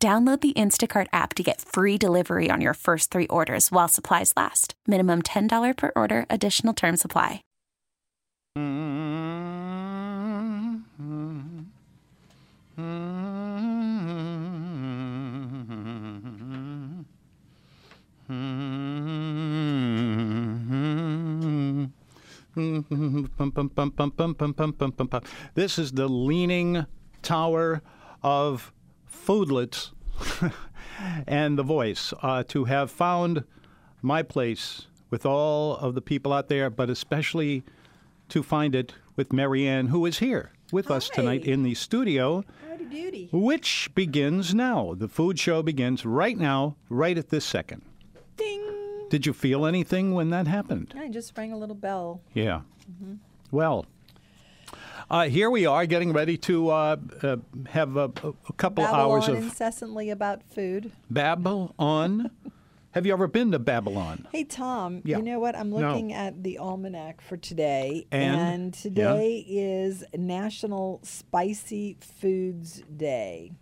Download the Instacart app to get free delivery on your first three orders while supplies last. Minimum $10 per order, additional term supply. This is the leaning tower of foodlets and the voice uh, to have found my place with all of the people out there, but especially to find it with Marianne, who is here with us tonight in the studio, Howdy doody. which begins now. The food show begins right now, right at this second. Ding. Did you feel anything when that happened? I just rang a little bell. Yeah. Well, uh, here we are getting ready to uh, uh, have a, a couple Babble hours on of incessantly about food. Babylon. have you ever been to Babylon? Hey Tom, Yeah. you know what? I'm No. looking at the almanac for today, And? today is National Spicy Foods Day.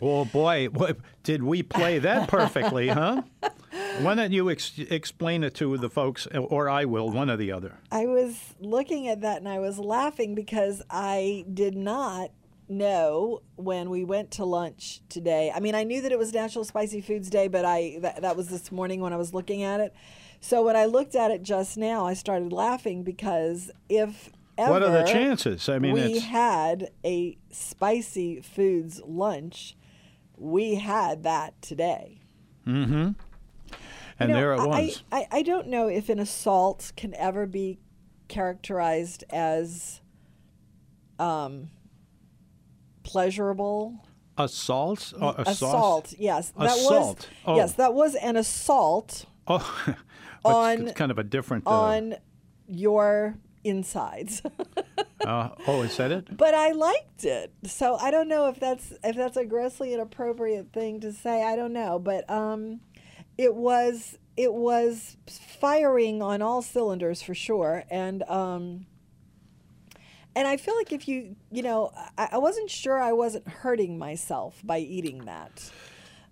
Oh boy, what, did we play that perfectly, huh? Why don't you ex- explain it to the folks, or I will, one or the other. I was looking at that and I was laughing because I did not know when we went to lunch today. I mean, I knew that it was National Spicy Foods Day, but I that, that was this morning when I was looking at it. So when I looked at it just now, I started laughing because if ever What are the chances? I mean, we had a spicy foods lunch, we had that today. and You know, there it was. I, I, I don't know if an assault can ever be characterized as um, pleasurable. assault, oh, a sauce? assault, yes, that Assault. was yes, Oh. that was an assault Oh, On- it's kind of a different. Uh, on your insides. uh, oh, is that it? but I liked it. So I don't know if that's if that's a grossly inappropriate thing to say. I don't know, but um, it was it was firing on all cylinders for sure, and um, and I feel like if you you know I, I wasn't sure I wasn't hurting myself by eating that.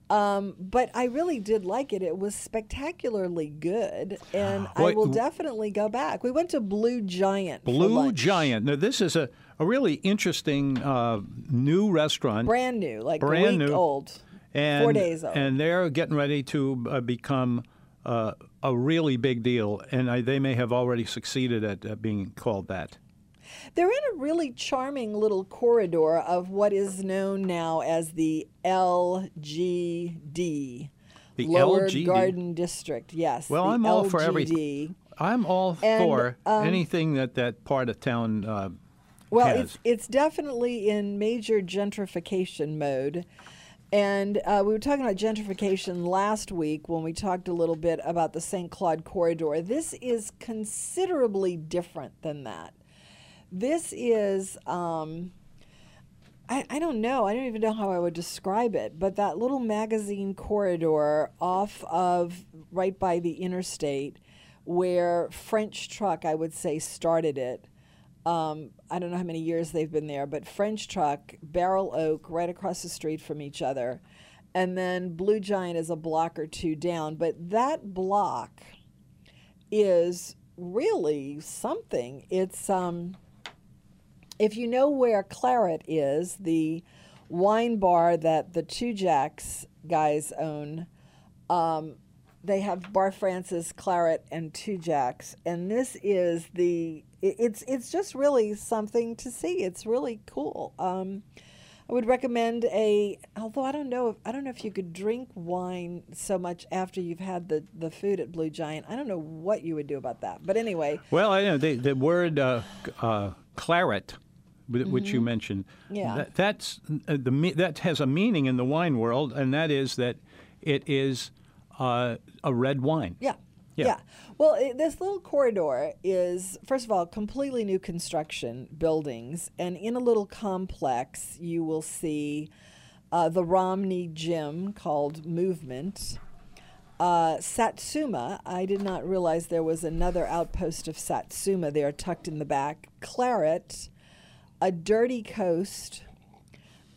Um, but I really did like it. It was spectacularly good, and I will definitely go back. We went to Blue Giant. Blue. Giant. Now, this is a, a really interesting uh, new restaurant. brand new, like Brand week new. old, and, four days old. And they're getting ready to uh, become uh, a really big deal, and I, they may have already succeeded at being called that. They're in a really charming little corridor of what is known now as the LGD, The Lower LGD? Garden District. Yes. Well, the I'm all for LGD. everything. I'm all And, for um, anything that that part of town uh, Well, has. it's it's definitely in major gentrification mode. And uh, we were talking about gentrification last week when we talked a little bit about the St. Claude corridor. This is considerably different than that. This is, um, I, I don't know, I don't even know how I would describe it, but that little magazine corridor off of right by the interstate where French Truck, I would say, started it. Um, I don't know how many years they've been there, but French Truck, Barrel Proof, right across the street from each other. And then Blue Giant is a block or two down. But that block is really something. It's, um, if you know where Claret is, the wine bar that the Two Jacks guys own, um, they have Bar Frances, Claret, and Two Jacks, and this is the. it- It's it's just really something to see. It's really cool. Um, I would recommend a. Although I don't know if I don't know if you could drink wine so much after you've had the the food at Blue Giant. I don't know what you would do about that. But anyway, well, I know the the word uh, uh, claret wh- which you mentioned. Yeah. That, that's uh, the that has a meaning in the wine world, and that is that it is uh, a red wine. Yeah. Yeah. Yeah. Well, it, this little corridor is, first of all, completely new construction buildings. And in a little complex, you will see uh, the Romney gym called Movement. Uh, Satsuma, I did not realize there was another outpost of Satsuma there tucked in the back. Claret, a Dirty Coast,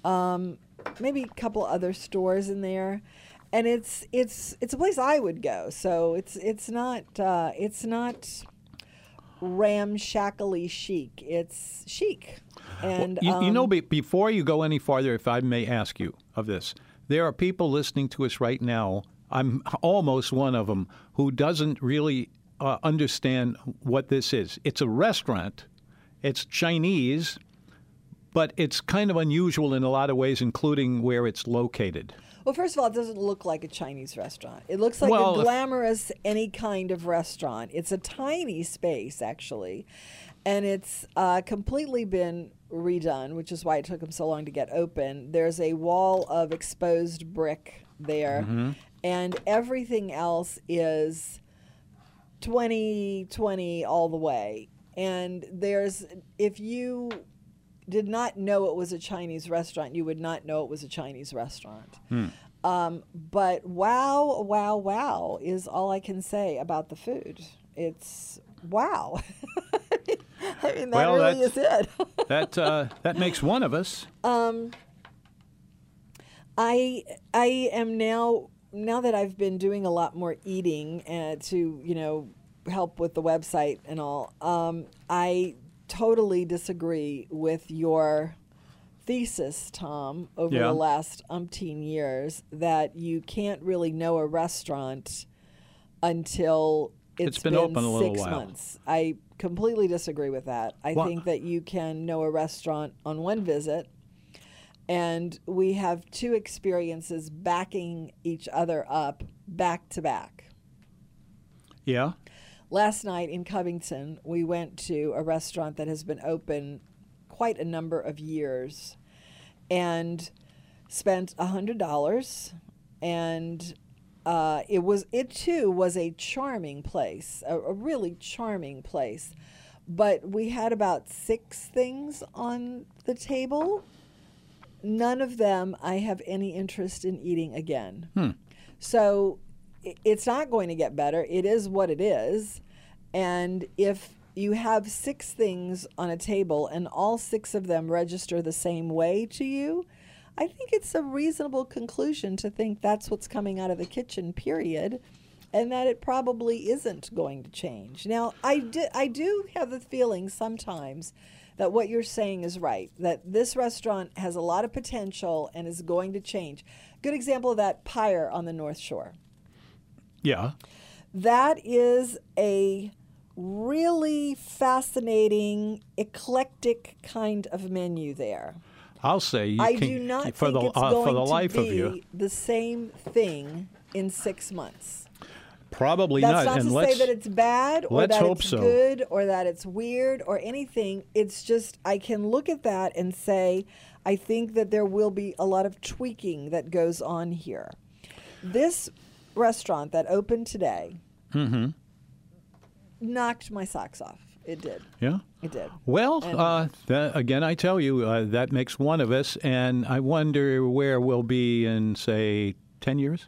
um, maybe a couple other stores in there, and it's it's it's a place I would go. So it's it's not uh, it's not ramshackly chic. It's chic, and You, you know, um, be, before you go any farther, if I may ask you of this, there are people listening to us right now. I'm almost one of them who doesn't really uh, understand what this is. It's a restaurant. It's Chinese, but it's kind of unusual in a lot of ways, including where it's located. Well, first of all, it doesn't look like a Chinese restaurant. It looks like Well, a if- glamorous any kind of restaurant. It's a tiny space actually, and it's uh, completely been redone, which is why it took them so long to get open. There's a wall of exposed brick there, Mm-hmm. and everything else is 2020 all the way. And there's if you did not know it was a Chinese restaurant, you would not know it was a Chinese restaurant. Um, but wow, wow, wow is all I can say about the food. It's wow. I mean, that Well, really is it. That uh, that makes one of us. I I am now now that I've been doing a lot more eating uh, to you know help with the website and all. Um, I totally disagree with your thesis, Tom, over Yeah. the last umpteen years that you can't really know a restaurant until It's been open a little six while. months. I completely disagree with that. I think that you can know a restaurant on one visit and we have two experiences backing each other up back to back. Yeah. Last night in Covington, we went to a restaurant that has been open quite a number of years and spent a hundred dollars. And uh, it was it too was a charming place a, a really charming place. But we had about six things on the table. None of them i have any interest in eating again. So i- it's not going to get better. It is what it is. And if you have six things on a table and all six of them register the same way to you, I think it's a reasonable conclusion to think that's what's coming out of the kitchen, period, and that it probably isn't going to change. Now, I, di- I do have the feeling sometimes that what you're saying is right, that this restaurant has a lot of potential and is going to change. Good example of that, Pyre on the North Shore. Yeah. That is a really fascinating, eclectic kind of menu there. I'll say you I can, do not for think the it's uh, going for the to life be of you. the same thing in six months. Probably That's not. not, and to let's say that it's bad or that it's so. good or that it's weird or anything. It's just I can look at that and say I think that there will be a lot of tweaking that goes on here. This restaurant that opened today Mm-hmm. knocked my socks off. It did. yeah. It did. Well, uh, that, again, I tell you, uh, that makes one of us, and I wonder where we'll be in, say, 10 years?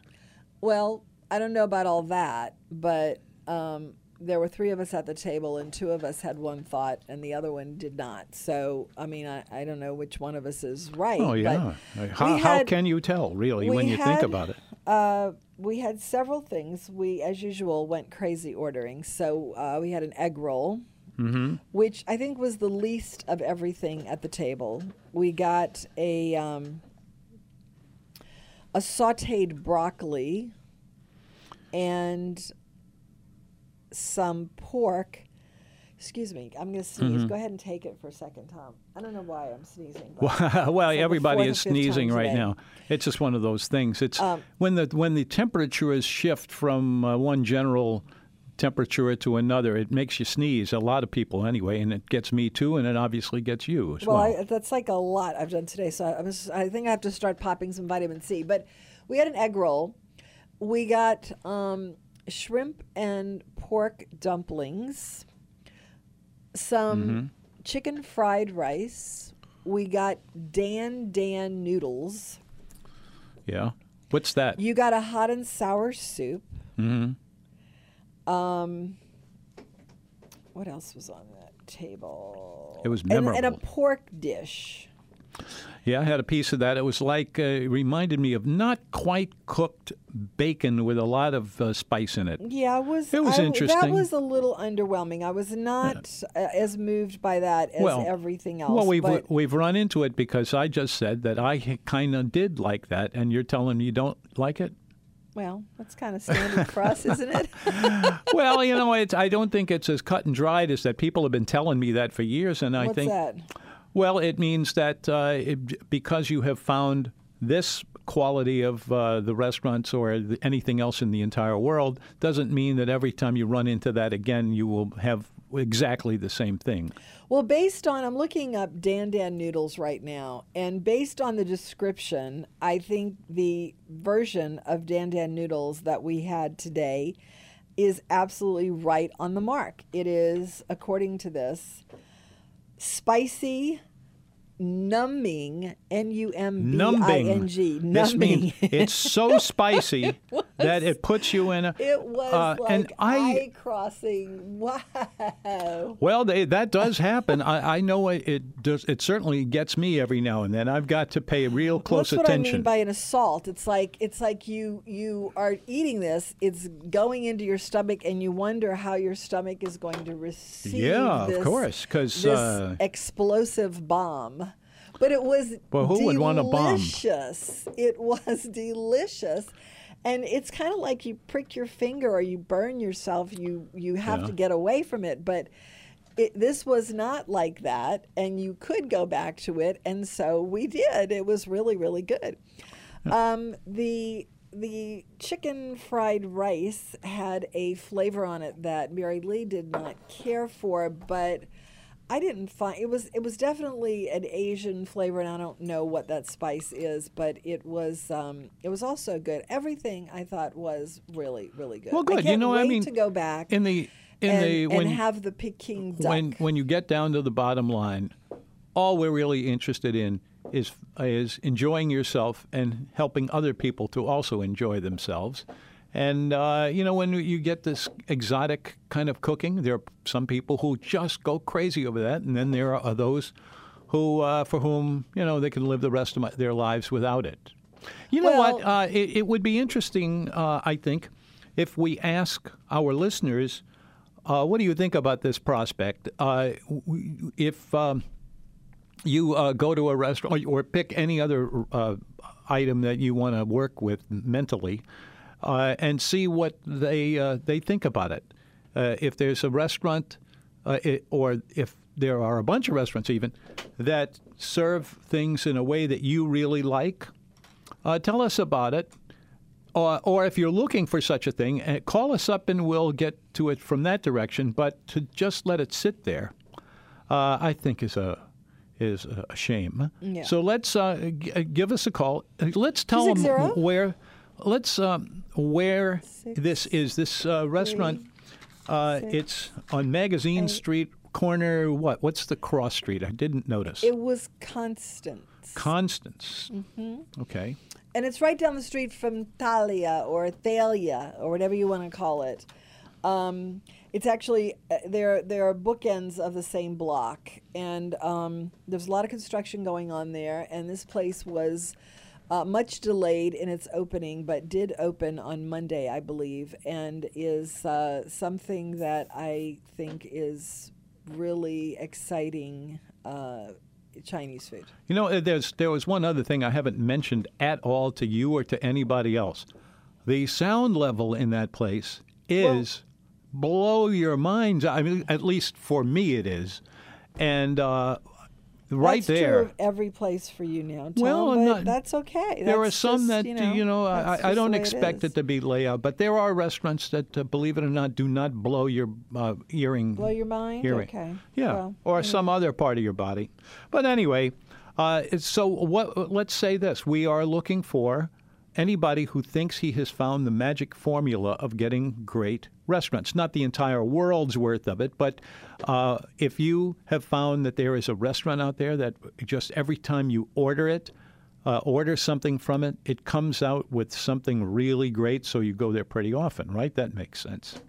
Well, I don't know about all that, but um, there were three of us at the table, and two of us had one thought, and the other one did not. So, I mean, I, I don't know which one of us is right. Oh, yeah. How, we how can you tell, really, when you think about it? Uh, we had several things. We, as usual, went crazy ordering. So uh, we had an egg roll, Mm-hmm. which I think was the least of everything at the table. We got a um, a sautéed broccoli and some pork. Excuse me, I'm going to sneeze. Mm-hmm. Go ahead and take it for a second, Tom. I don't know why I'm sneezing. Well, everybody is sneezing right today. now. It's just one of those things. It's Um, when the when the temperatures shift from uh, one general temperature to another, it makes you sneeze. A lot of people, anyway, and it gets me too, and it obviously gets you as Well, well. I, that's like a lot I've done today. So I, was, I think I have to start popping some vitamin C. But we had an egg roll. We got um, shrimp and pork dumplings, some Mm-hmm. chicken fried rice. We got Dan Dan noodles. yeah. What's that? You got a hot and sour soup. hmm Um, what else was on that table? It was And- And, a pork dish. Yeah, I had a piece of that. It was like, uh, it reminded me of not quite cooked bacon with a lot of uh, spice in it. Yeah, it was. It was I- That was a little underwhelming. I was not uh, as moved by that as Well, everything else. Well, we've but, we've run into it because I just said that I kind of did like that, and you're telling me you don't like it. well, that's kind of standard for us, isn't it? well, you know, it's, I don't think it's as cut and dried as that. People have been telling me that for years, and I What's think that? Well, it means that uh, it, because you have found this quality of uh, the restaurants or the, anything else in the entire world doesn't mean that every time you run into that again, you will have exactly the same thing. Well, based on I'm looking up Dan Dan noodles right now, and based on the description, I think the version of Dan Dan noodles that we had today is absolutely right on the mark. It is, according to this, spicy, numbing, N U M B I N G, Numbing. This means it's so spicy that it puts you in a. It was uh, like and I- eye crossing. Wow. Well, they, that does happen. I, I know it, it does. It certainly gets me every now and then. I've got to pay real close That's what I mean by an assault. It's like it's like you you are eating this. It's going into your stomach, and you wonder how your stomach is going to receive. Yeah, of course because this uh, explosive bomb. But it was Well, who would want a bomb? delicious. It was delicious. And it's kind of like you prick your finger or you burn yourself. You you have Yeah. to get away from it, but it, this was not like that, and you could go back to it, and so we did. It was really really good. Um, the the chicken fried rice had a flavor on it that Mary Lee did not care for, but I didn't find it was it was definitely an Asian flavor, and I don't know what that spice is, but it was um, it was also good. Everything I thought was really really good. Well, good. I You can't know, I mean, to go back in the in and, the and when have the Peking duck. when when you get down to the bottom line, all we're really interested in is is enjoying yourself and helping other people to also enjoy themselves. And uh, you know, when you get this exotic kind of cooking, there are some people who just go crazy over that, and then there are those who, uh, for whom you know, they can live the rest of my, their lives without it. You know what? Uh, it, it would be interesting, uh, I think, if we ask our listeners, uh, what do you think about this prospect? Uh, if um, you uh, go to a restaurant or pick any other uh, item that you want to work with mentally, uh, and see what they uh, they think about it. Uh, if there's a restaurant, uh, it, or if there are a bunch of restaurants even that serve things in a way that you really like, uh, tell us about it. Or, or if you're looking for such a thing, uh, call us up and we'll get to it from that direction. But to just let it sit there, uh, I think is a is a shame. Yeah. So let's uh, g- give us a call. Let's tell them where. Let's um, where this is. This uh, restaurant. Uh, it's on Magazine Street, corner. What? What's the cross street? I didn't notice. it was Constance. Constance. Mm-hmm. Okay. and it's right down the street from Thalia or Thalia or whatever you want to call it. Um, it's actually uh, there. There are bookends of the same block, and um, there's a lot of construction going on there. And this place was uh, much delayed in its opening, but did open on Monday, I believe, and is uh, something that I think is really exciting uh, Chinese food. You know, uh, there's there was one other thing I haven't mentioned at all to you or to anybody else. The sound level in that place is blow your minds. I mean, at least for me, it is. And uh, right that's there. True of every place for you now, Tom, Well, but not- that's okay. there are some just, that you know, you know I, I don't expect is. it to be layout, but there are restaurants that, uh, believe it or not, do not blow your uh, earring. blow your mind. hearing. Okay. Yeah, Well, or some other part of your body. But anyway, uh, so what? Let's say this: we are looking for anybody who thinks he has found the magic formula of getting great restaurants. Not the entire world's worth of it, but uh, if you have found that there is a restaurant out there that just every time you order it. Uh, order something from it, it comes out with something really great, so you go there pretty often, right? That makes sense.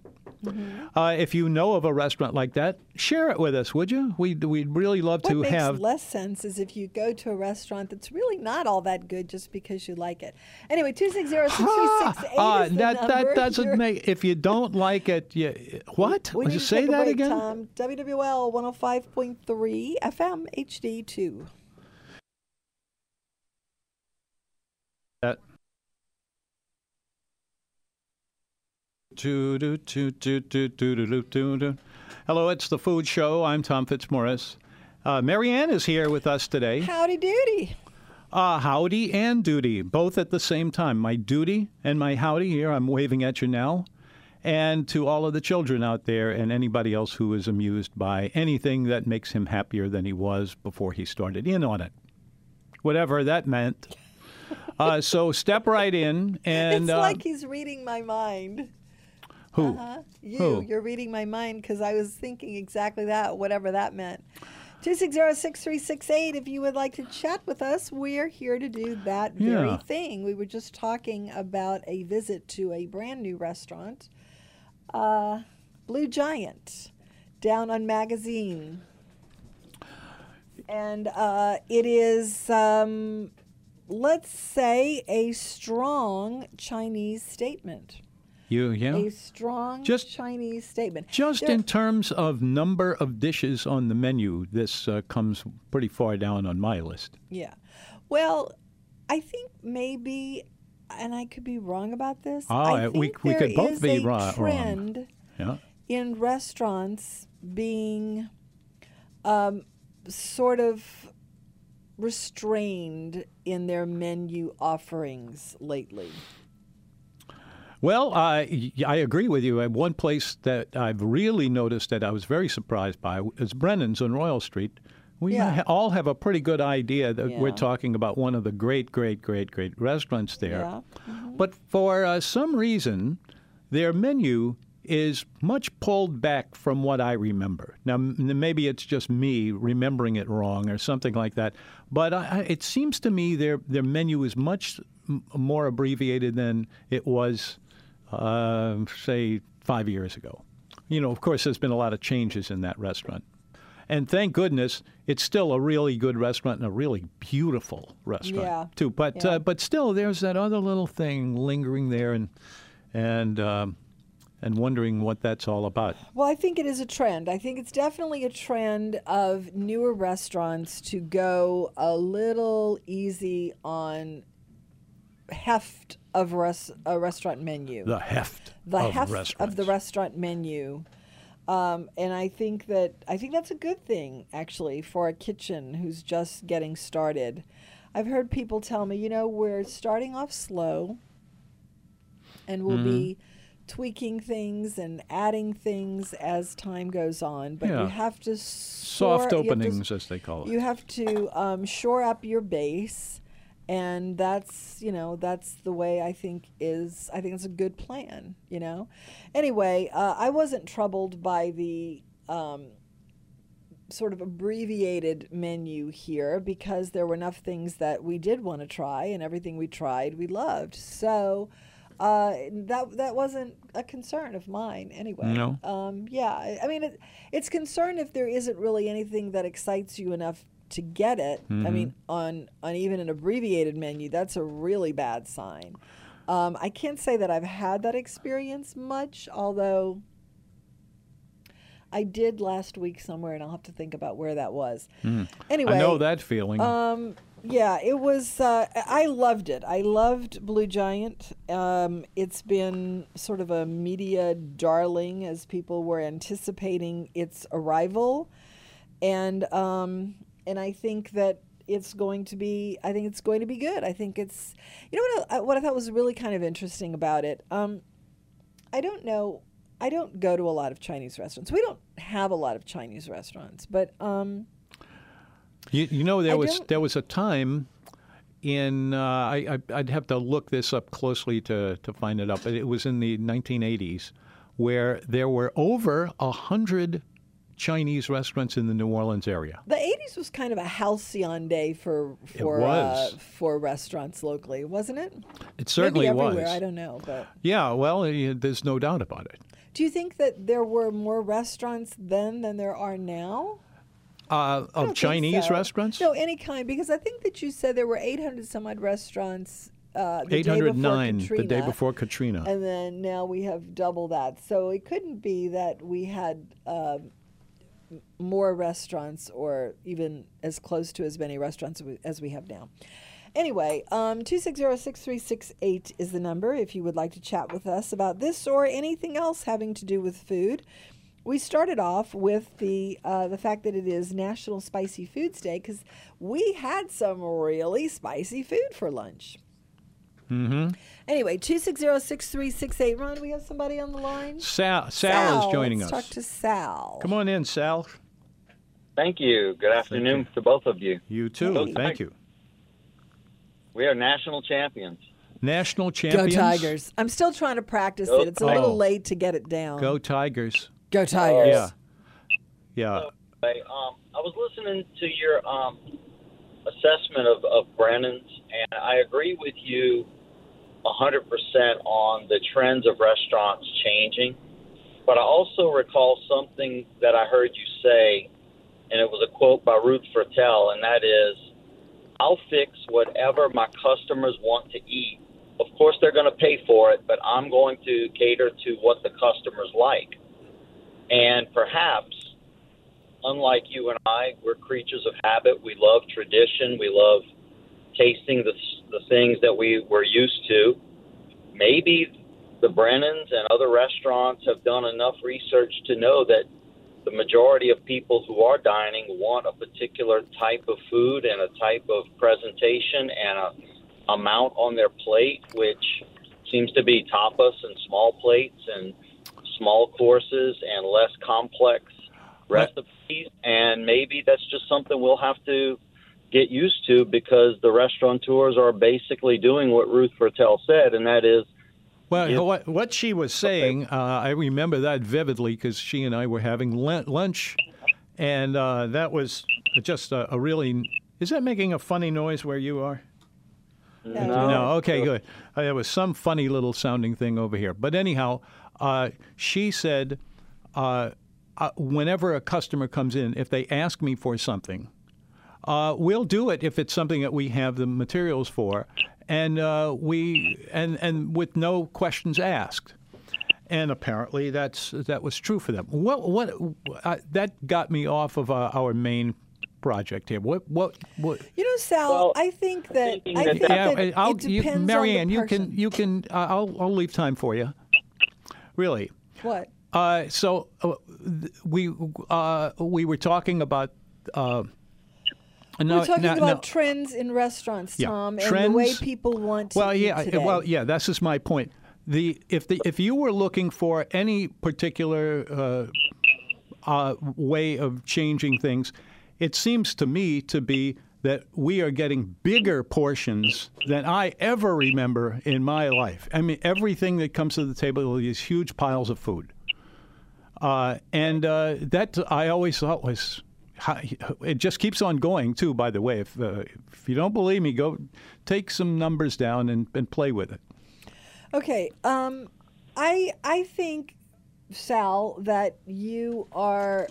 Mm-hmm. Uh, if you know of a restaurant like that, share it with us, would you? We'd, we'd really love what to have. less sense is if you go to a restaurant that's really not all that good just because you like it. Anyway, 260628 uh, ah, that, number. That doesn't You're... make, if you don't like it, you, what? We, we you say that break, again? Tom. WWL 105.3 FM HD2. Hello, it's the Food Show. I'm Tom Fitzmaurice. Uh, Marianne is here with us today. Howdy doody. Uh, howdy and duty, both at the same time. My duty and my howdy here, I'm waving at you now. And to all of the children out there and anybody else who is amused by anything that makes him happier than he was before he started in on it. Whatever that meant. Uh, so step right in and it's like he's reading my mind. Who? Huh? You, Who? you're reading my mind because I was thinking exactly that, whatever that meant. 260-6368 if you would like to chat with us we're here to do that very Yeah. thing we were just talking about a visit to a brand new restaurant uh, blue giant down on magazine and uh, it is um, let's say a strong chinese statement You, yeah. a strong Just- chinese statement Just in terms of number of dishes on the menu, this uh, comes pretty far down on my list. Yeah. Well, I think maybe, and I could be wrong about this. Ah, I we- we could both be a ro- wrong. Yeah. in restaurants being um, sort of restrained in their menu offerings lately. Well, I I agree with you. One place that I've really noticed that I was very surprised by is Brennan's on Royal Street. We Yeah. all have a pretty good idea that we're talking about one of the great, great, great, great restaurants there. Yeah. But for uh, some reason, their menu is much pulled back from what I remember. Now, m- maybe it's just me remembering it wrong or something like that. But I, I- it seems to me their their menu is much m- more abbreviated than it was, uh, say, five years ago. You know, of course, there's been a lot of changes in that restaurant. And thank goodness, it's still a really good restaurant and a really beautiful restaurant Yeah. too. But Yeah. uh, but still, there's that other little thing lingering there, and and um, and wondering what that's all about. Well, I think it is a trend. I think it's definitely a trend of newer restaurants to go a little easy on heft of res- a restaurant menu. The heft the of heft of the restaurant menu. Um, and I think that I think that's a good thing actually for a kitchen who's just getting started. I've heard people tell me, you know, we're starting off slow, and we'll be Mm-hmm. tweaking things and adding things as time goes on. But Yeah. you have to soft have to- openings, as they call it. you have to um, shore up your base, and that's you know that's the way I think is I think it's a good plan. You know, anyway, uh, I wasn't troubled by the. Um, sort of abbreviated menu here because there were enough things that we did want to try and everything we tried we loved so uh, that that wasn't a concern of mine anyway No. um, yeah I, mean it, it's concern if there isn't really anything that excites you enough to get it i mean on on even an abbreviated menu that's a really bad sign um, i can't say that i've had that experience much although I did last week somewhere, and I'll have to think about where that was. Anyway, I know that feeling. um, yeah, it was. Uh, I loved it. I loved Blue Giant. Um, it's been sort of a media darling as people were anticipating its arrival, and um, and I think that it's going to be. I think it's going to be good. I think it's. You know what? I, what I thought was really kind of interesting about it. Um, I don't know. I don't go to a lot of Chinese restaurants. We don't have a lot of Chinese restaurants, but um, You, you know, there I was there was a time in uh, I, I I'd have to look this up closely to to find it up. But it was in the 1980s where there were over a hundred Chinese restaurants in the New Orleans area. the '80s was kind of a halcyon day for for. Uh, for restaurants locally, wasn't it? It certainly Maybe everywhere. was. I don't know, but Yeah, well, there's no doubt about it. do you think that there were more restaurants then than there are now? Uh, of Chinese so. restaurants, No, any kind, because I think that you said there were 800 some odd restaurants uh, the day 809 Katrina, the day before Katrina. and then now we have double that. So it couldn't be that we had um, m- more restaurants or even as close to as many restaurants as we- have now. Anyway, um, 260-6368 is the number if you would like to chat with us about this or anything else having to do with food. We started off with the uh, the fact that it is National Spicy Foods Day because we had some really spicy food for lunch. Mm-hmm. Anyway, 260-6368. Ron, do we have somebody on the line? Sal, Sal, is joining let's us. talk to Sal. Come on in, Sal. Thank you. Good afternoon to both of you. You too. Hey. Thank you. We are national champions. National Go champions. Tigers. I'm still trying to practice Go it. It's a little Oh. late to get it down. Go Tigers. Go Tigers. Yeah. Yeah. Hey, um, I was listening to your um, assessment of, of Brennan's, and I agree with you 100% on the trends of restaurants changing. But I also recall something that I heard you say, and it was a quote by Ruth Fertel, and that is, I'll fix whatever my customers want to eat. Of course, they're going to pay for it, but I'm going to cater to what the customers like. And perhaps, unlike you and I, we're creatures of habit. We love tradition. We love tasting the, the things that we were used to. Maybe the Brennans and other restaurants have done enough research to know that the majority of people who are dining want a particular type of food and a type of presentation and a amount on their plate, which seems to be tapas and small plates and small courses and less complex recipes. And maybe that's just something we'll have to get used to because the restaurateurs are basically doing what Ruth Fertel said, and that is Well, Yeah. what, what she was saying, uh, I remember that vividly because she and I were having lun- lunch, and uh, that was just a, a really. Is that making a funny noise where you are? No. No. Okay, good. Uh, there was some funny little sounding thing over here. But anyhow, uh, she said, uh, uh, whenever a customer comes in, if they ask me for something, uh, we'll do it if it's something that we have the materials for, and uh, we and and with no questions asked. And apparently, that's that was true for them. What what uh, that got me off of uh, our main project here. What what what? You know, Sal, Well, I think that thinking I that think that- that I'll, it you, Marianne, on the you can you can uh, I'll I'll leave time for you. Really. what? Uh, so uh, th- we uh, we were talking about. No, We're talking no, about no. trends in restaurants, Yeah, Tom, and the way people want to Well, eat yeah, today. well, yeah. This is my point. The if the if you were looking for any particular uh, uh, way of changing things, it seems to me to be that we are getting bigger portions than I ever remember in my life. I mean, everything that comes to the table these huge piles of food, uh, and uh, that I always thought was. It just keeps on going too. By the way, if uh, if you don't believe me, go take some numbers down and, and play with it. Okay. Um, I I think, Sal, that you are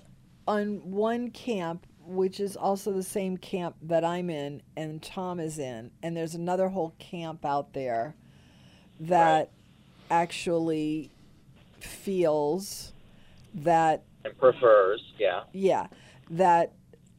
on one camp, which is also the same camp that I'm in and Tom is in, and there's another whole camp out there that actually feels that and prefers, yeah. yeah that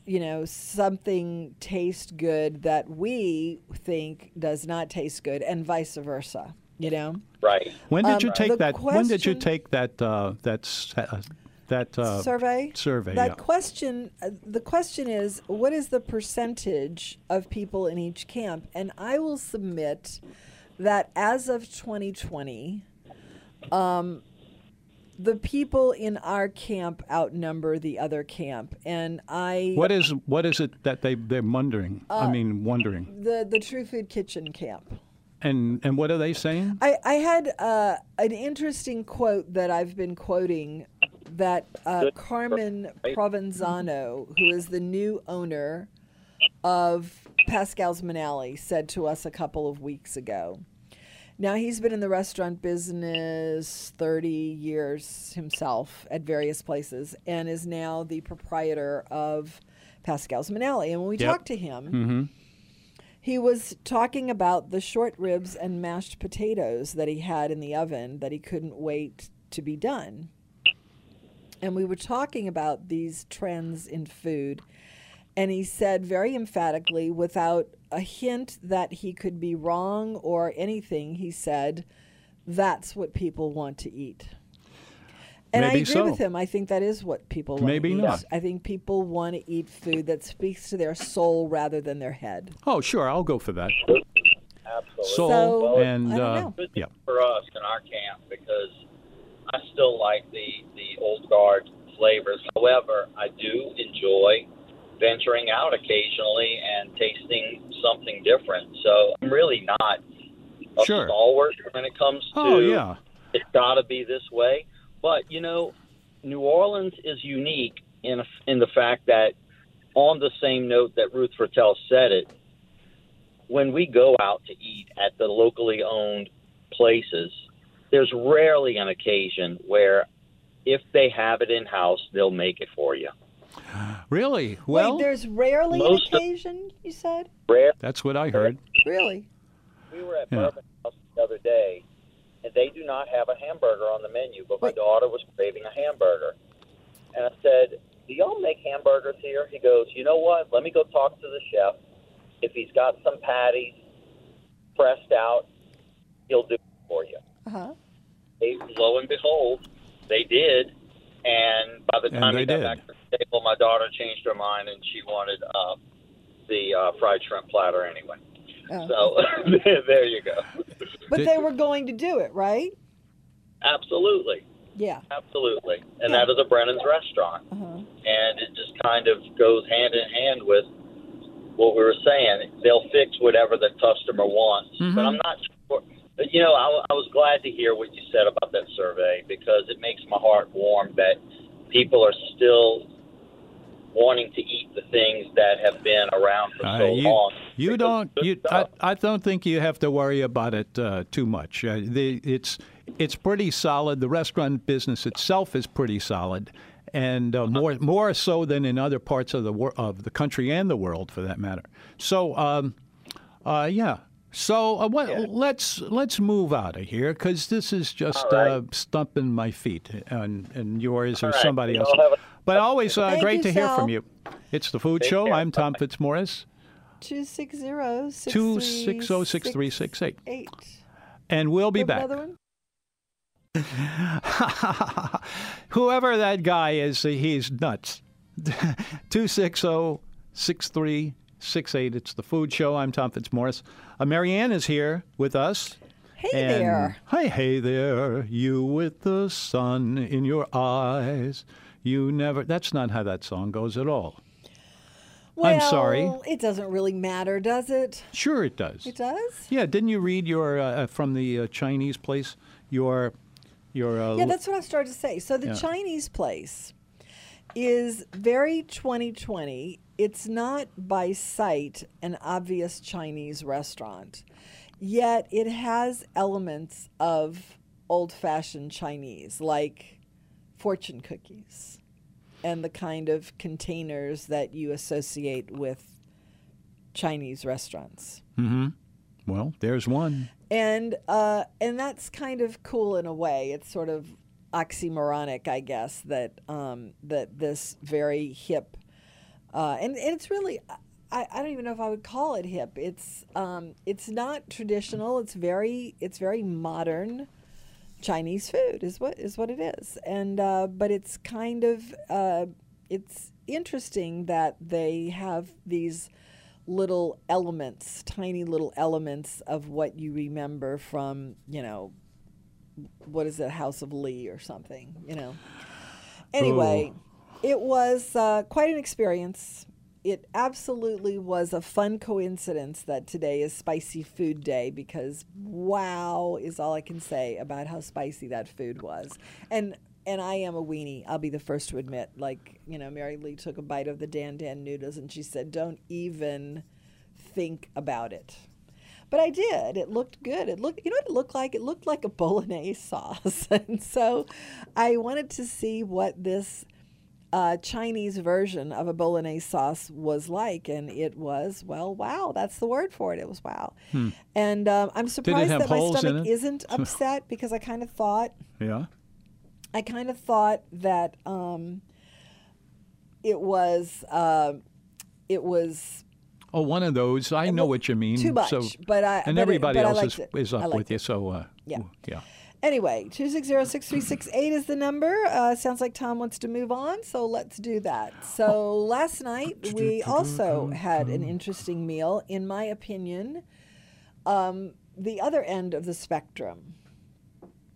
you know something tastes good that we think does not taste good and vice versa you know Right. When did Um, you take the that? When did you take that? Uh, that uh, that uh, survey. survey, That yeah. question. Uh, the question is, what is the percentage of people in each camp? And I will submit that as of 2020, um, the people in our camp outnumber the other camp, and I What is what is it that they they're wondering? Uh, I mean, wondering. the the True Food Kitchen camp. And and what are they saying? I, I had uh, an interesting quote that I've been quoting that uh, Carmen Provenzano, who is the new owner of Pascal's Manale, said to us a couple of weeks ago. Now, he's been in the restaurant business 30 years himself at various places and is now the proprietor of Pascal's Manale. And when we Yep. talked to him, mm-hmm. he was talking about the short ribs and mashed potatoes that he had in the oven that he couldn't wait to be done. And we were talking about these trends in food. And he said very emphatically, without a hint that he could be wrong or anything, he said, that's what people want to eat. And I Maybe agree so. with him. I think that is what people want Maybe to eat. not. I think people want to eat food that speaks to their soul rather than their head. Oh, sure, I'll go for that. Absolutely. Soul So, and I don't uh, know. good yeah. for us in our camp because I still like the the old guard flavors. However, I do enjoy venturing out occasionally and tasting something different. So I'm really not a Sure. stalwart when it comes oh, to Oh yeah. it's got to be this way. But you know, New Orleans is unique in in the fact that, on the same note that Ruth Fertel said it, when we go out to eat at the locally owned places, there's rarely an occasion where, if they have it in house, they'll make it for you. Really? Well, Wait, there's rarely an most of- occasion, you said? Rare. that's what I heard. Really? We were at Yeah. Bourbon House the other day, and they do not have a hamburger on the menu, but my Wait. daughter was craving a hamburger. And I said, Do y'all make hamburgers here? He goes, You know what? Let me go talk to the chef. If he's got some patties pressed out, he'll do it for you. Uh-huh. They, lo and behold, they did. And by the And time they we got did. back to table, my daughter changed her mind and she wanted uh, the uh, fried shrimp platter anyway. Oh. So there you go. But Did- they were going to do it, right? Absolutely. Yeah. Absolutely. And Yeah. that is a Brennan's restaurant. Uh-huh. And it just kind of goes hand in hand with what we were saying. They'll fix whatever the customer wants. Mhm. But I'm not sure. But, you know, I, I was glad to hear what you said about that survey because it makes my heart warm that people are still wanting to eat the things that have been around for Uh, so you, long. you don't. You, I. I don't think you have to worry about it uh, too much. Uh, the, it's it's pretty solid. The restaurant business itself is pretty solid, and uh, more more so than in other parts of the wor- of the country and the world, for that matter. So, um, uh, yeah. So uh, what, let's let's move out of here because this is just right. uh, stumping my feet and and yours or All right. somebody We else. All have a- But always uh, great you, to hear Sal. from you. It's the Food Take Show. care. I'm Tom Fitzmaurice. 260 Two six zero six three six eight, Eight. and we'll be Have back. Another one? Whoever that guy is, he's nuts. 260 6368. It's the Food Show. I'm Tom Fitzmaurice. Uh, Marianne is here with us. Hey and, there. Hi, hey there. You with the sun in your eyes. You never. That's not how that song goes at all. I'm sorry. It doesn't really matter, does it? Sure, it does. It does? Yeah, didn't you read your uh, from the uh, Chinese place? Your your uh, Yeah, that's what I started to say. So the Yeah. Chinese place is very 2020. It's not by sight an obvious Chinese restaurant, yet it has elements of old fashioned Chinese, like fortune cookies and the kind of containers that you associate with Chinese restaurants. Mm-hmm. well, there's one. and uh, and that's kind of cool in a way. It's sort of oxymoronic, I guess, that um, that this very hip, uh, and, and it's really. I, I don't even know if I would call it hip. It's um, it's not traditional. It's very it's very modern Chinese food is what is what it is, and uh, but it's kind of uh, it's interesting that they have these little elements, tiny little elements of what you remember from you know what is it, House of Lee or something, you know. Anyway, it was uh, quite an experience. It absolutely was a fun coincidence that today is Spicy Food Day because wow is all I can say about how spicy that food was. And and I am a weenie. I'll be the first to admit. Like you know, Mary Lee took a bite of the Dan Dan noodles and she said, "Don't even think about it." But I did. It looked good. It looked, you know what it looked like? It looked like a bolognese sauce. and so I wanted to see what this uh, Chinese version of a bolognese sauce was like, and it was well, wow. That's the word for it. It was wow. Hmm. And um, I'm surprised that my stomach isn't upset because I kind of thought Yeah. I kind of thought that um, it was uh, it was Oh, one of those. I know what you mean. too much, So, but I and but it- everybody but else is, it. is up with you. So, uh, Yeah. yeah. Anyway, two six zero six three six eight is the number. Uh, sounds like Tom wants to move on, so let's do that. So last night we also had an interesting meal, in my opinion. Um, the other end of the spectrum.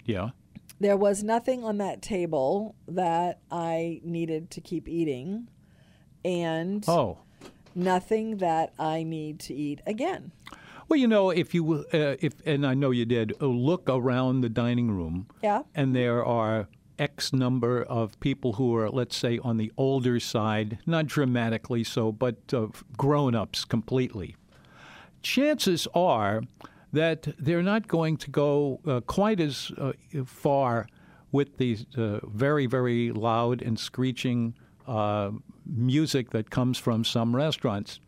Yeah. There was nothing on that table that I needed to keep eating, and Oh. nothing that I need to eat again. Well, you know, if you uh, if and I know you did uh, look around the dining room, Yeah. and there are X number of people who are, let's say, on the older side, not dramatically so, but uh, grown-ups completely. Chances are that they're not going to go uh, quite as uh, far with the uh, very, very loud and screeching uh, music that comes from some restaurants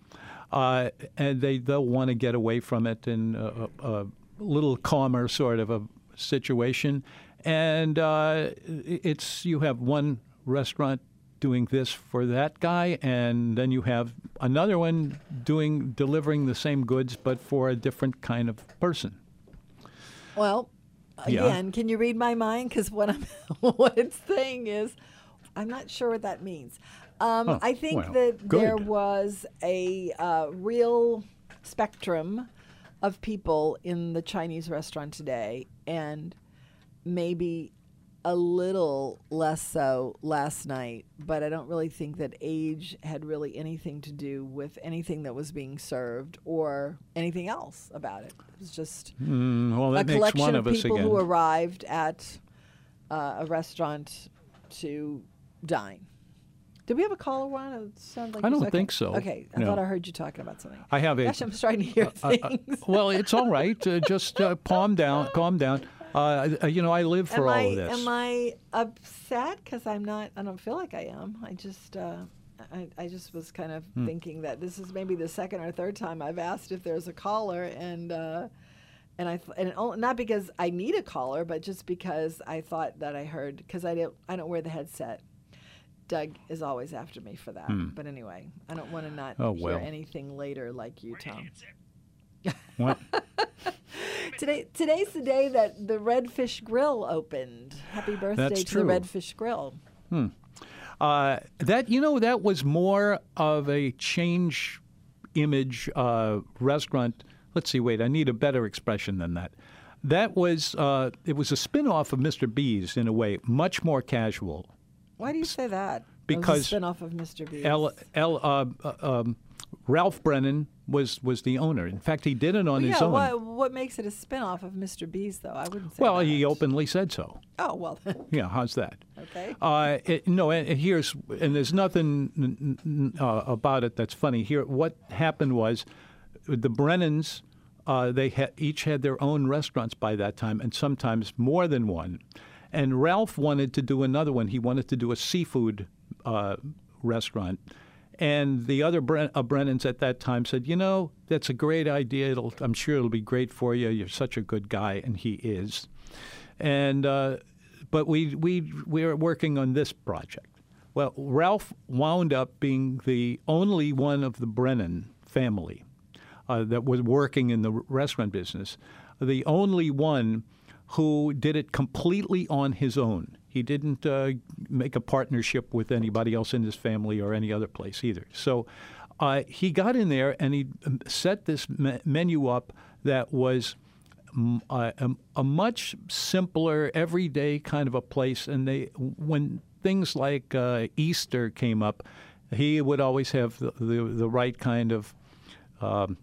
uh, and they they'll want to get away from it in a, a, little calmer sort of a situation. And uh, it's you have one restaurant doing this for that guy, and then you have another one doing delivering the same goods but for a different kind of person. Well, Yeah. again, can you read my mind? Because what I'm what it's saying is, I'm not sure what that means. Um, Oh, I think well, that there was a uh, real spectrum of people in the Chinese restaurant today, and maybe a little less so last night. But I don't really think that age had really anything to do with anything that was being served or anything else about it. It was just Mm, well, a makes collection one of of people again. who arrived at uh, a restaurant to dine. Did we have a caller one? It sounded like I don't okay. think so. Okay, I No. thought I heard you talking about something. I have a Gosh, I'm starting to hear uh, uh, things. well, it's all right. Uh, just uh, calm down. Calm down. Uh, uh, you know, I live for am all I of this. am I upset because I'm not? I don't feel like I am. I just. Uh, I, I just was kind of Hmm. thinking that this is maybe the second or third time I've asked if there's a caller, and uh, and I th- and not because I need a caller, but just because I thought that I heard because I don't I don't wear the headset. Doug is always after me for that. But anyway, I don't want to not Hmm. Oh, hear well. anything later like you, Tom. What? Today today's the day that the Redfish Grill opened. Happy birthday That's to true. the Redfish Grill. Uh, that you know that was more of a change image uh, restaurant. Let's see. Wait, I need a better expression than that. That was uh, it was a spin-off of Mr. B's in a way, much more casual. Why do you say that? Because spinoff of Mr. B's. L, L, uh, uh, um, Ralph Brennan was was the owner. In fact, he did it on Well, his yeah, own. what, what makes it a spinoff of Mr. B's, though? I wouldn't say well, that. he openly said so. Oh, well, Yeah, how's that? okay. Uh, it, no, and and here's and there's nothing uh, about it that's funny. Here, what happened was the Brennans. Uh, they had, each had their own restaurants by that time, and sometimes more than one. And Ralph wanted to do another one. He wanted to do a seafood uh, restaurant. And the other Bren- uh, Brennans at that time said, "You know, that's a great idea. It'll, I'm sure it'll be great for you. You're such a good guy, and he is." And uh, but we we we are working on this project. Well, Ralph wound up being the only one of the Brennan family uh, that was working in the restaurant business, the only one who did it completely on his own. He didn't uh, make a partnership with anybody else in his family or any other place either. So uh, he got in there and he um, set this me- menu up that was mm, a, a, much simpler, everyday kind of a place. And they, when things like uh, Easter came up, he would always have the, the, the right kind of um,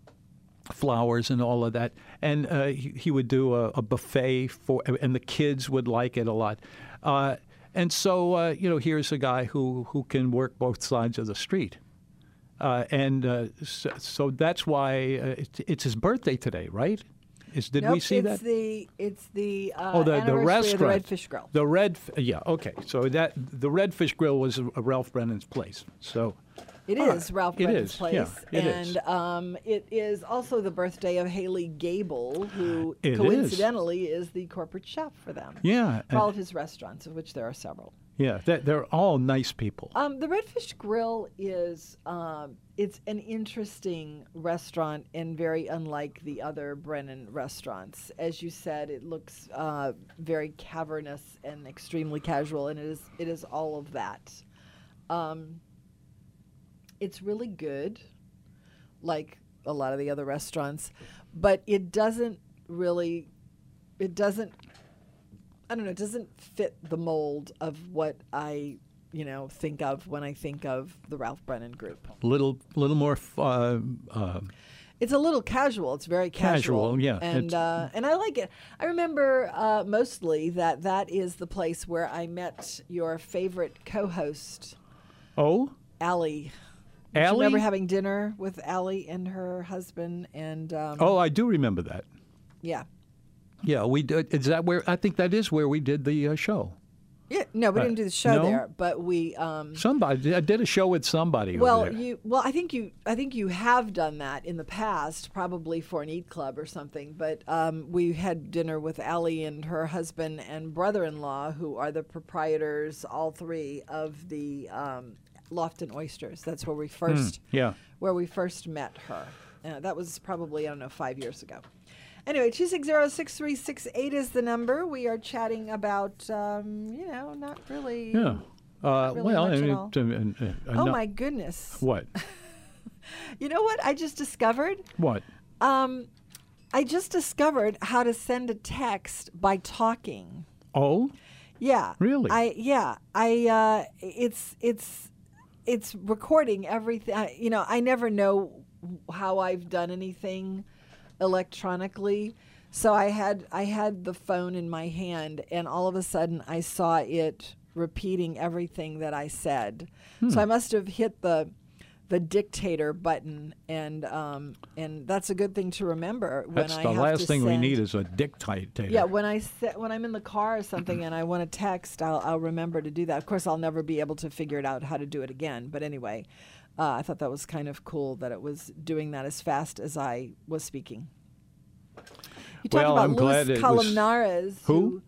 flowers and all of that. And uh, he, he would do a, a buffet for, and the kids would like it a lot. Uh, and so, uh, you know, here's a guy who, who can work both sides of the street. Uh, and uh, so, so that's why uh, it's, it's his birthday today, right? Is, did nope, we see it's that? The, it's the uh, oh, the, the restaurant. the Redfish Grill. The Red, yeah, okay. So that the Redfish Grill was Ralph Brennan's place. So It is. Ralph It Brennan's is, place, yeah, it and is. Um, it is also the birthday of Haley Gable, who It is. coincidentally is. the corporate chef for them. yeah, for all of his restaurants, of which there are several. yeah, that, they're all nice people. Um, the Redfish Grill is um, it's an interesting restaurant and very unlike the other Brennan restaurants. As you said, it looks uh, very cavernous and extremely casual, and it is it is all of that. Um, it's really good, like a lot of the other restaurants, but it doesn't really, it doesn't I don't know, it doesn't fit the mold of what I, you know, think of when I think of the Ralph Brennan group. little, little more. Uh, uh, It's a little casual. It's very casual. Casual, yeah, and uh, and I like it. I remember uh, mostly that that is the place where I met your favorite co-host, oh, Allie. Do you Allie. remember having dinner with Allie and her husband? And um, oh, I do remember that. yeah, Yeah, we did. Is that where? I think that is where we did the uh, show. yeah. No, we Uh, didn't do the show no? there, but we. Um, Somebody, I did a show with somebody. over Well, there. you well, I think you I think you have done that in the past, probably for an eat club or something. But um, we had dinner with Allie and her husband and brother-in-law, who are the proprietors, all three of the um, Lofton Oysters. That's where we first yeah. where we first met her. Uh, that was probably I don't know five years ago. Anyway, two six zero six three six eight is the number. We are chatting about um, you know not really. Yeah. Uh, really well, much I at mean, all. it, uh, uh, Oh no- my goodness! What? You know what I just discovered? What? Um, I just discovered how to send a text by talking. Oh, Yeah. Really? I yeah. I uh, it's it's it's recording everything. I, you know, I never know how I've done anything electronically. So I had I had the phone in my hand, and all of a sudden I saw it repeating everything that I said. Hmm. So I must have hit the the dictator button, and um, and that's a good thing to remember when that's I the have last thing we need is a dictator. yeah, when I se- when I'm in the car or something and I want to text, I'll, I'll remember to do that. Of course, I'll never be able to figure it out how to do it again. But anyway, uh, I thought that was kind of cool that it was doing that as fast as I was speaking. You talked Well, about I'm Luis glad it was- Columnares. Who? Luis,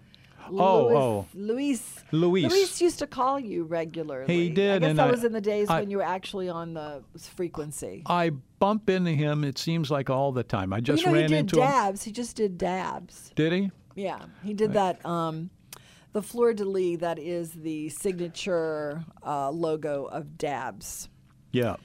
Oh, oh. Luis. Luis. Luis used to call you regularly. He did. I guess that I- was in the days I- when you were actually on the frequency. I bump into him. It seems like all the time. I just you know, ran he did into him. dabs. He just did dabs. Did he? Yeah, he did that. Um, the fleur de lis that is the signature uh, logo of Dabs. Yeah.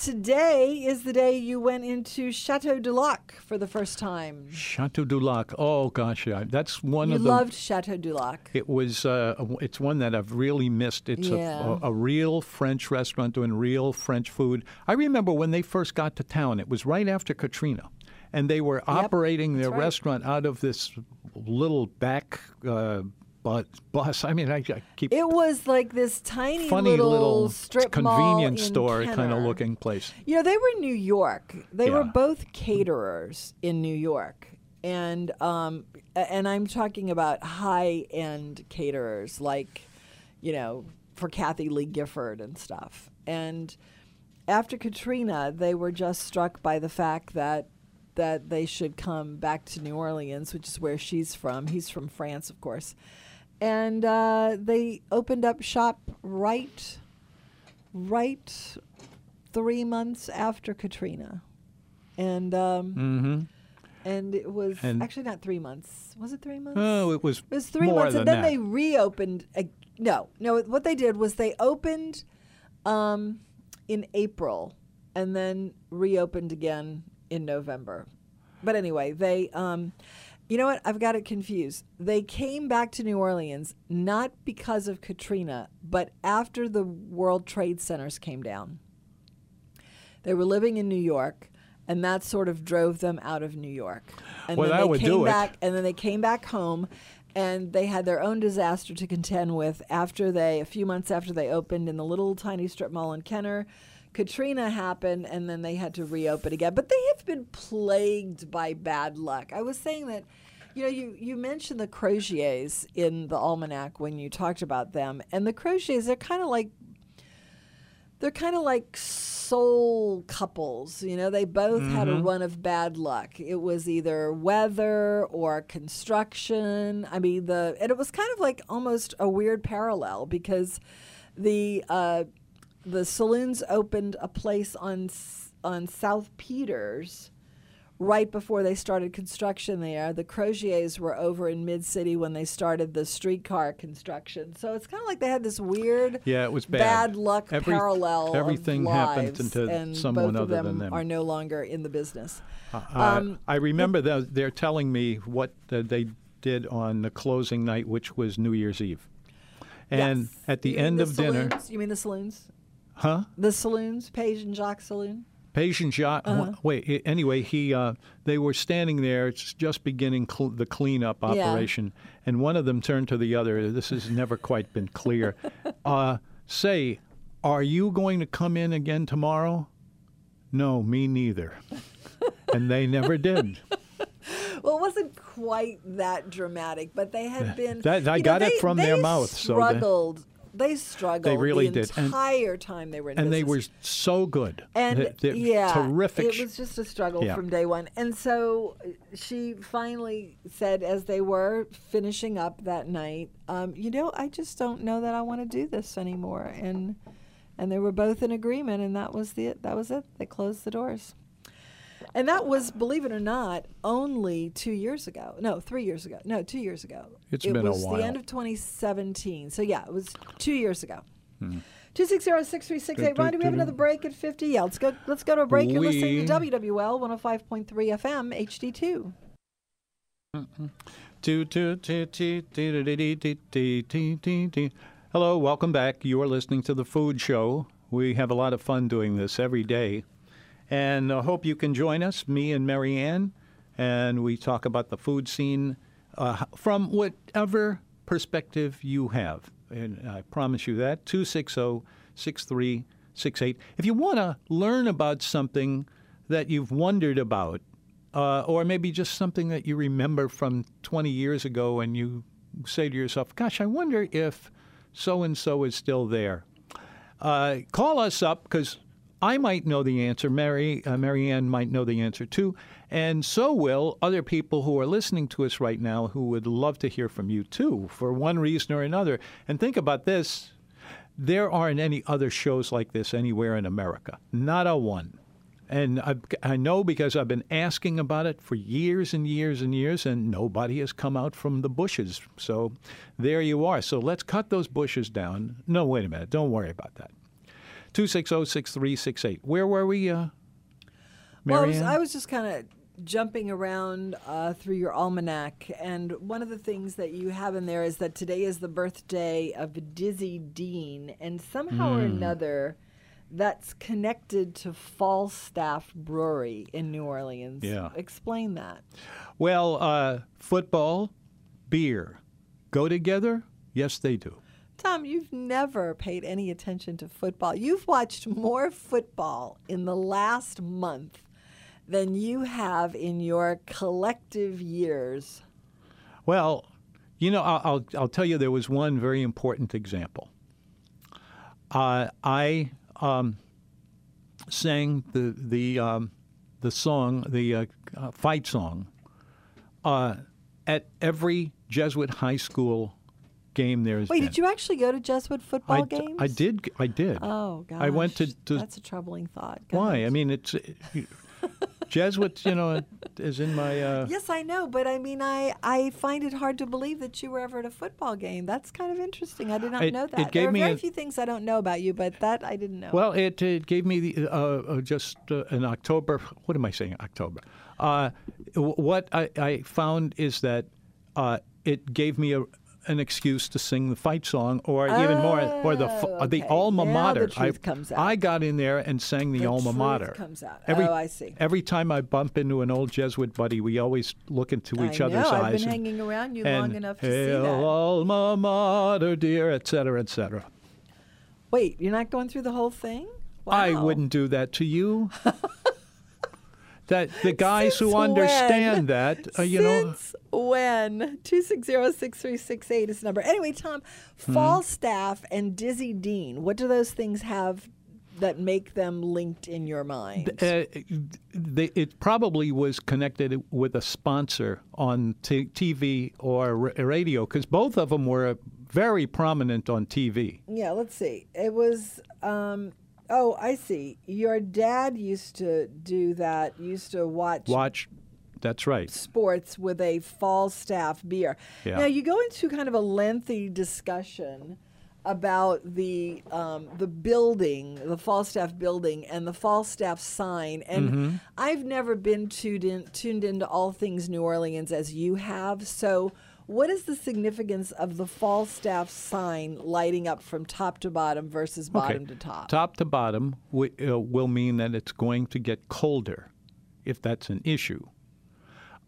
Today is the day you went into Chateau du Lac for the first time. Chateau du Lac. Oh gosh, yeah. That's one You of the. loved Chateau du Lac. It was. Uh, it's one that I've really missed. It's Yeah. a, a, a real French restaurant doing real French food. I remember when they first got to town. It was right after Katrina, and they were operating their right. restaurant out of this little back uh, bu- bus. I mean, I, I keep It was like this tiny funny little, little strip mall convenience store kind of looking place. You know, they were in New York. They were both caterers in New York. And um, and I'm talking about high end caterers like, you know, for Kathie Lee Gifford and stuff. And after Katrina, they were just struck by the fact that that they should come back to New Orleans, which is where she's from. He's from France, of course. And uh, they opened up shop right right three months after Katrina. And um, Mm-hmm. and it was And- actually not three months. Was it three months? Oh, it was, It was three more months, than and then that. they reopened. Uh, no, no. What they did was they opened um, in April, and then reopened again in November. But anyway, they. Um, you know what? I've got it confused. They came back to New Orleans not because of Katrina, but after the World Trade Centers came down. They were living in New York, and that sort of drove them out of New York. And Well, then that they would came do it. back, and then they came back home, and they had their own disaster to contend with after they, a few months after they opened in the little tiny strip mall in Kenner. Katrina happened, and then they had to reopen again. But they have been plagued by bad luck. I was saying that, you know, you, you mentioned the Croziers in the almanac when you talked about them, and the Croziers, they're kind of like they're kind of like soul couples. You know, they both had a run of bad luck. It was either weather or construction. I mean, the and it was kind of like almost a weird parallel because the uh, the saloons opened a place on on South Peters right before they started construction there. The Croziers were over in Mid City when they started the streetcar construction. So it's kind of like they had this weird, Yeah, it was bad. bad luck Every- parallel. everything of happened to and someone both of other them, than them. are no longer in the business. Uh, Um, I remember that they're telling me what uh, they did on the closing night, which was New Year's Eve. And Yes. at the You end of dinner? You mean the saloons? Huh? The saloons, Page and Jacques Saloon. Patient Jacques. Uh-huh. Wait. Anyway, he uh, they were standing there. It's just beginning cl- the cleanup Yeah. operation, and one of them turned to the other. This has never quite been clear. Uh, say, are you going to come in again tomorrow? No, me neither. and they never did. Well, it wasn't quite that dramatic, but they had been. That- I you know, got it from their they mouth, so they- Struggled. They struggled. They really the did. And- entire time they were in And they were so good. and They- they're yeah, terrific. It was just a struggle Yeah. from day one. And so uh, she finally said, as they were finishing up that night, um, "You know, I just don't know that I want to do this anymore." And and they were both in agreement, and that was the that was it. They closed the doors. And that was, believe it or not, only two years ago. No, three years ago. No, two years ago. It's it been a while. It was the end of 2017. So yeah, it was two years ago. Two six zero six three six eight. Ryan, do we have another break at fifty? Yeah, let's go. Let's go to a break. You're listening to WWL one hundred five point three FM HD two. Hello, welcome back. You are listening to The Food Show. We have a lot of fun doing this every day. And I hope you can join us, me and Marianne, and we talk about the food scene uh, from whatever perspective you have. And I promise you that. 260 6368. If you want to learn about something that you've wondered about, uh, or maybe just something that you remember from 20 years ago and you say to yourself, gosh, I wonder if so and so is still there. Uh, call us up because I might know the answer. Mary, uh, Marianne might know the answer too. And so will other people who are listening to us right now who would love to hear from you too, for one reason or another. And think about this there aren't any other shows like this anywhere in America. Not a one. And I, I know because I've been asking about it for years and years and years, and nobody has come out from the bushes. So there you are. So let's cut those bushes down. No, wait a minute. Don't worry about that. 260 6368. Where were we, uh, Well, I was, I was just kind of jumping around uh, through your almanac, and one of the things that you have in there is that today is the birthday of Dizzy Dean, and somehow Hmm. or another, that's connected to Falstaff Brewery in New Orleans. Yeah. Explain that. well, uh, football, beer go together? Yes, they do. Tom, you've never paid any attention to football. You've watched more football in the last month than you have in your collective years. Well, you know, I'll, I'll, tell you there was one very important example. Uh, I um, sang the the um, the song, the uh, uh, fight song, uh, at every Jesuit high school game. There's Wait, been. did you actually go to Jesuit football I, games? I did. I did. Oh, gosh. I went to- to- That's a troubling thought. Why? I mean, it's. Jesuit, you know, is in my. Uh, Yes, I know, but I mean, I, I find it hard to believe that you were ever at a football game. That's kind of interesting. I did not It- know it that. gave there are me very a- few things I don't know about you, but that I didn't know. Well, it, it gave me the, uh, uh, just uh, in October. What am I saying? October. Uh, what I, I found is that uh, it gave me a, an excuse to sing the fight song, or even more, or the Oh, uh, the okay. alma mater. the truth I, comes out. I got in there and sang the, The alma truth mater. comes out. Every, Oh, I see. Every time I bump into an old Jesuit buddy, we always look into each I other's know, I've been and- hanging around you and, long enough to see that. alma mater, dear, et cetera, et cetera. Wait, you're not going through the whole thing? I wouldn't do that to you. that the guys Since who understand when? that, uh, you know, Since when? 260-6368 is the number. Anyway, Tom, Hmm. Falstaff and Dizzy Dean, what do those things have that make them linked in your mind? uh, they, it probably was connected with a sponsor on t- TV or r- radio because both of them were very prominent on TV. yeah, let's see. It was um oh, I see. Your dad used to do that. Used to watch Watch, that's right. sports with a Falstaff beer. Yeah. Now you go into kind of a lengthy discussion about the um, the building, the Falstaff building, and the Falstaff sign. And Mm-hmm. I've never been tuned in, tuned into all things New Orleans as you have. So. What is the significance of the Falstaff sign lighting up from top to bottom versus bottom to top? Top to bottom wi- uh, will mean that it's going to get colder, if that's an issue.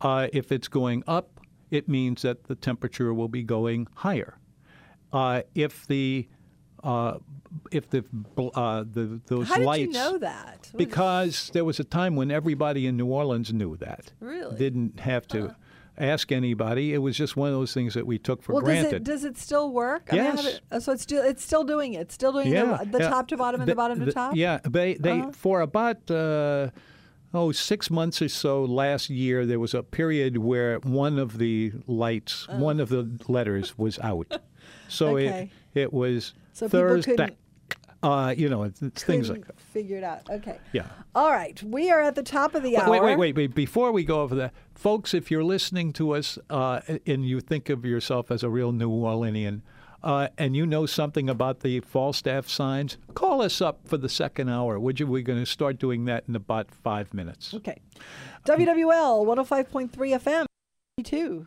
Uh, if it's going up, it means that the temperature will be going higher. Uh, if the uh, if the uh, the those How did lights you know that? Because there was a time when everybody in New Orleans knew that. Really? Didn't have to ask anybody. It was just one of those things that we took for well, granted. does it does it still work? I mean, I Yes. uh, so it's still it's still doing it. It's still doing yeah, the, the yeah. top to bottom and the, bottom to the- top. Yeah, they they Uh-huh. for about uh, oh six months or so last year there was a period where one of the lights, one of the letters was out. So Uh. Okay. it it was So Thursday. Uh, you know, it's, it's things like that. figure it out. Okay. Yeah. All right, we are at the top of the Wait, hour. wait, wait, wait, wait. Before we go over that, folks, if you're listening to us uh, and you think of yourself as a real New Orleanian, uh, and you know something about the Falstaff signs, call us up for the second hour, would you? We're going to start doing that in about five minutes. Okay. WWL 105.3 FM. Two.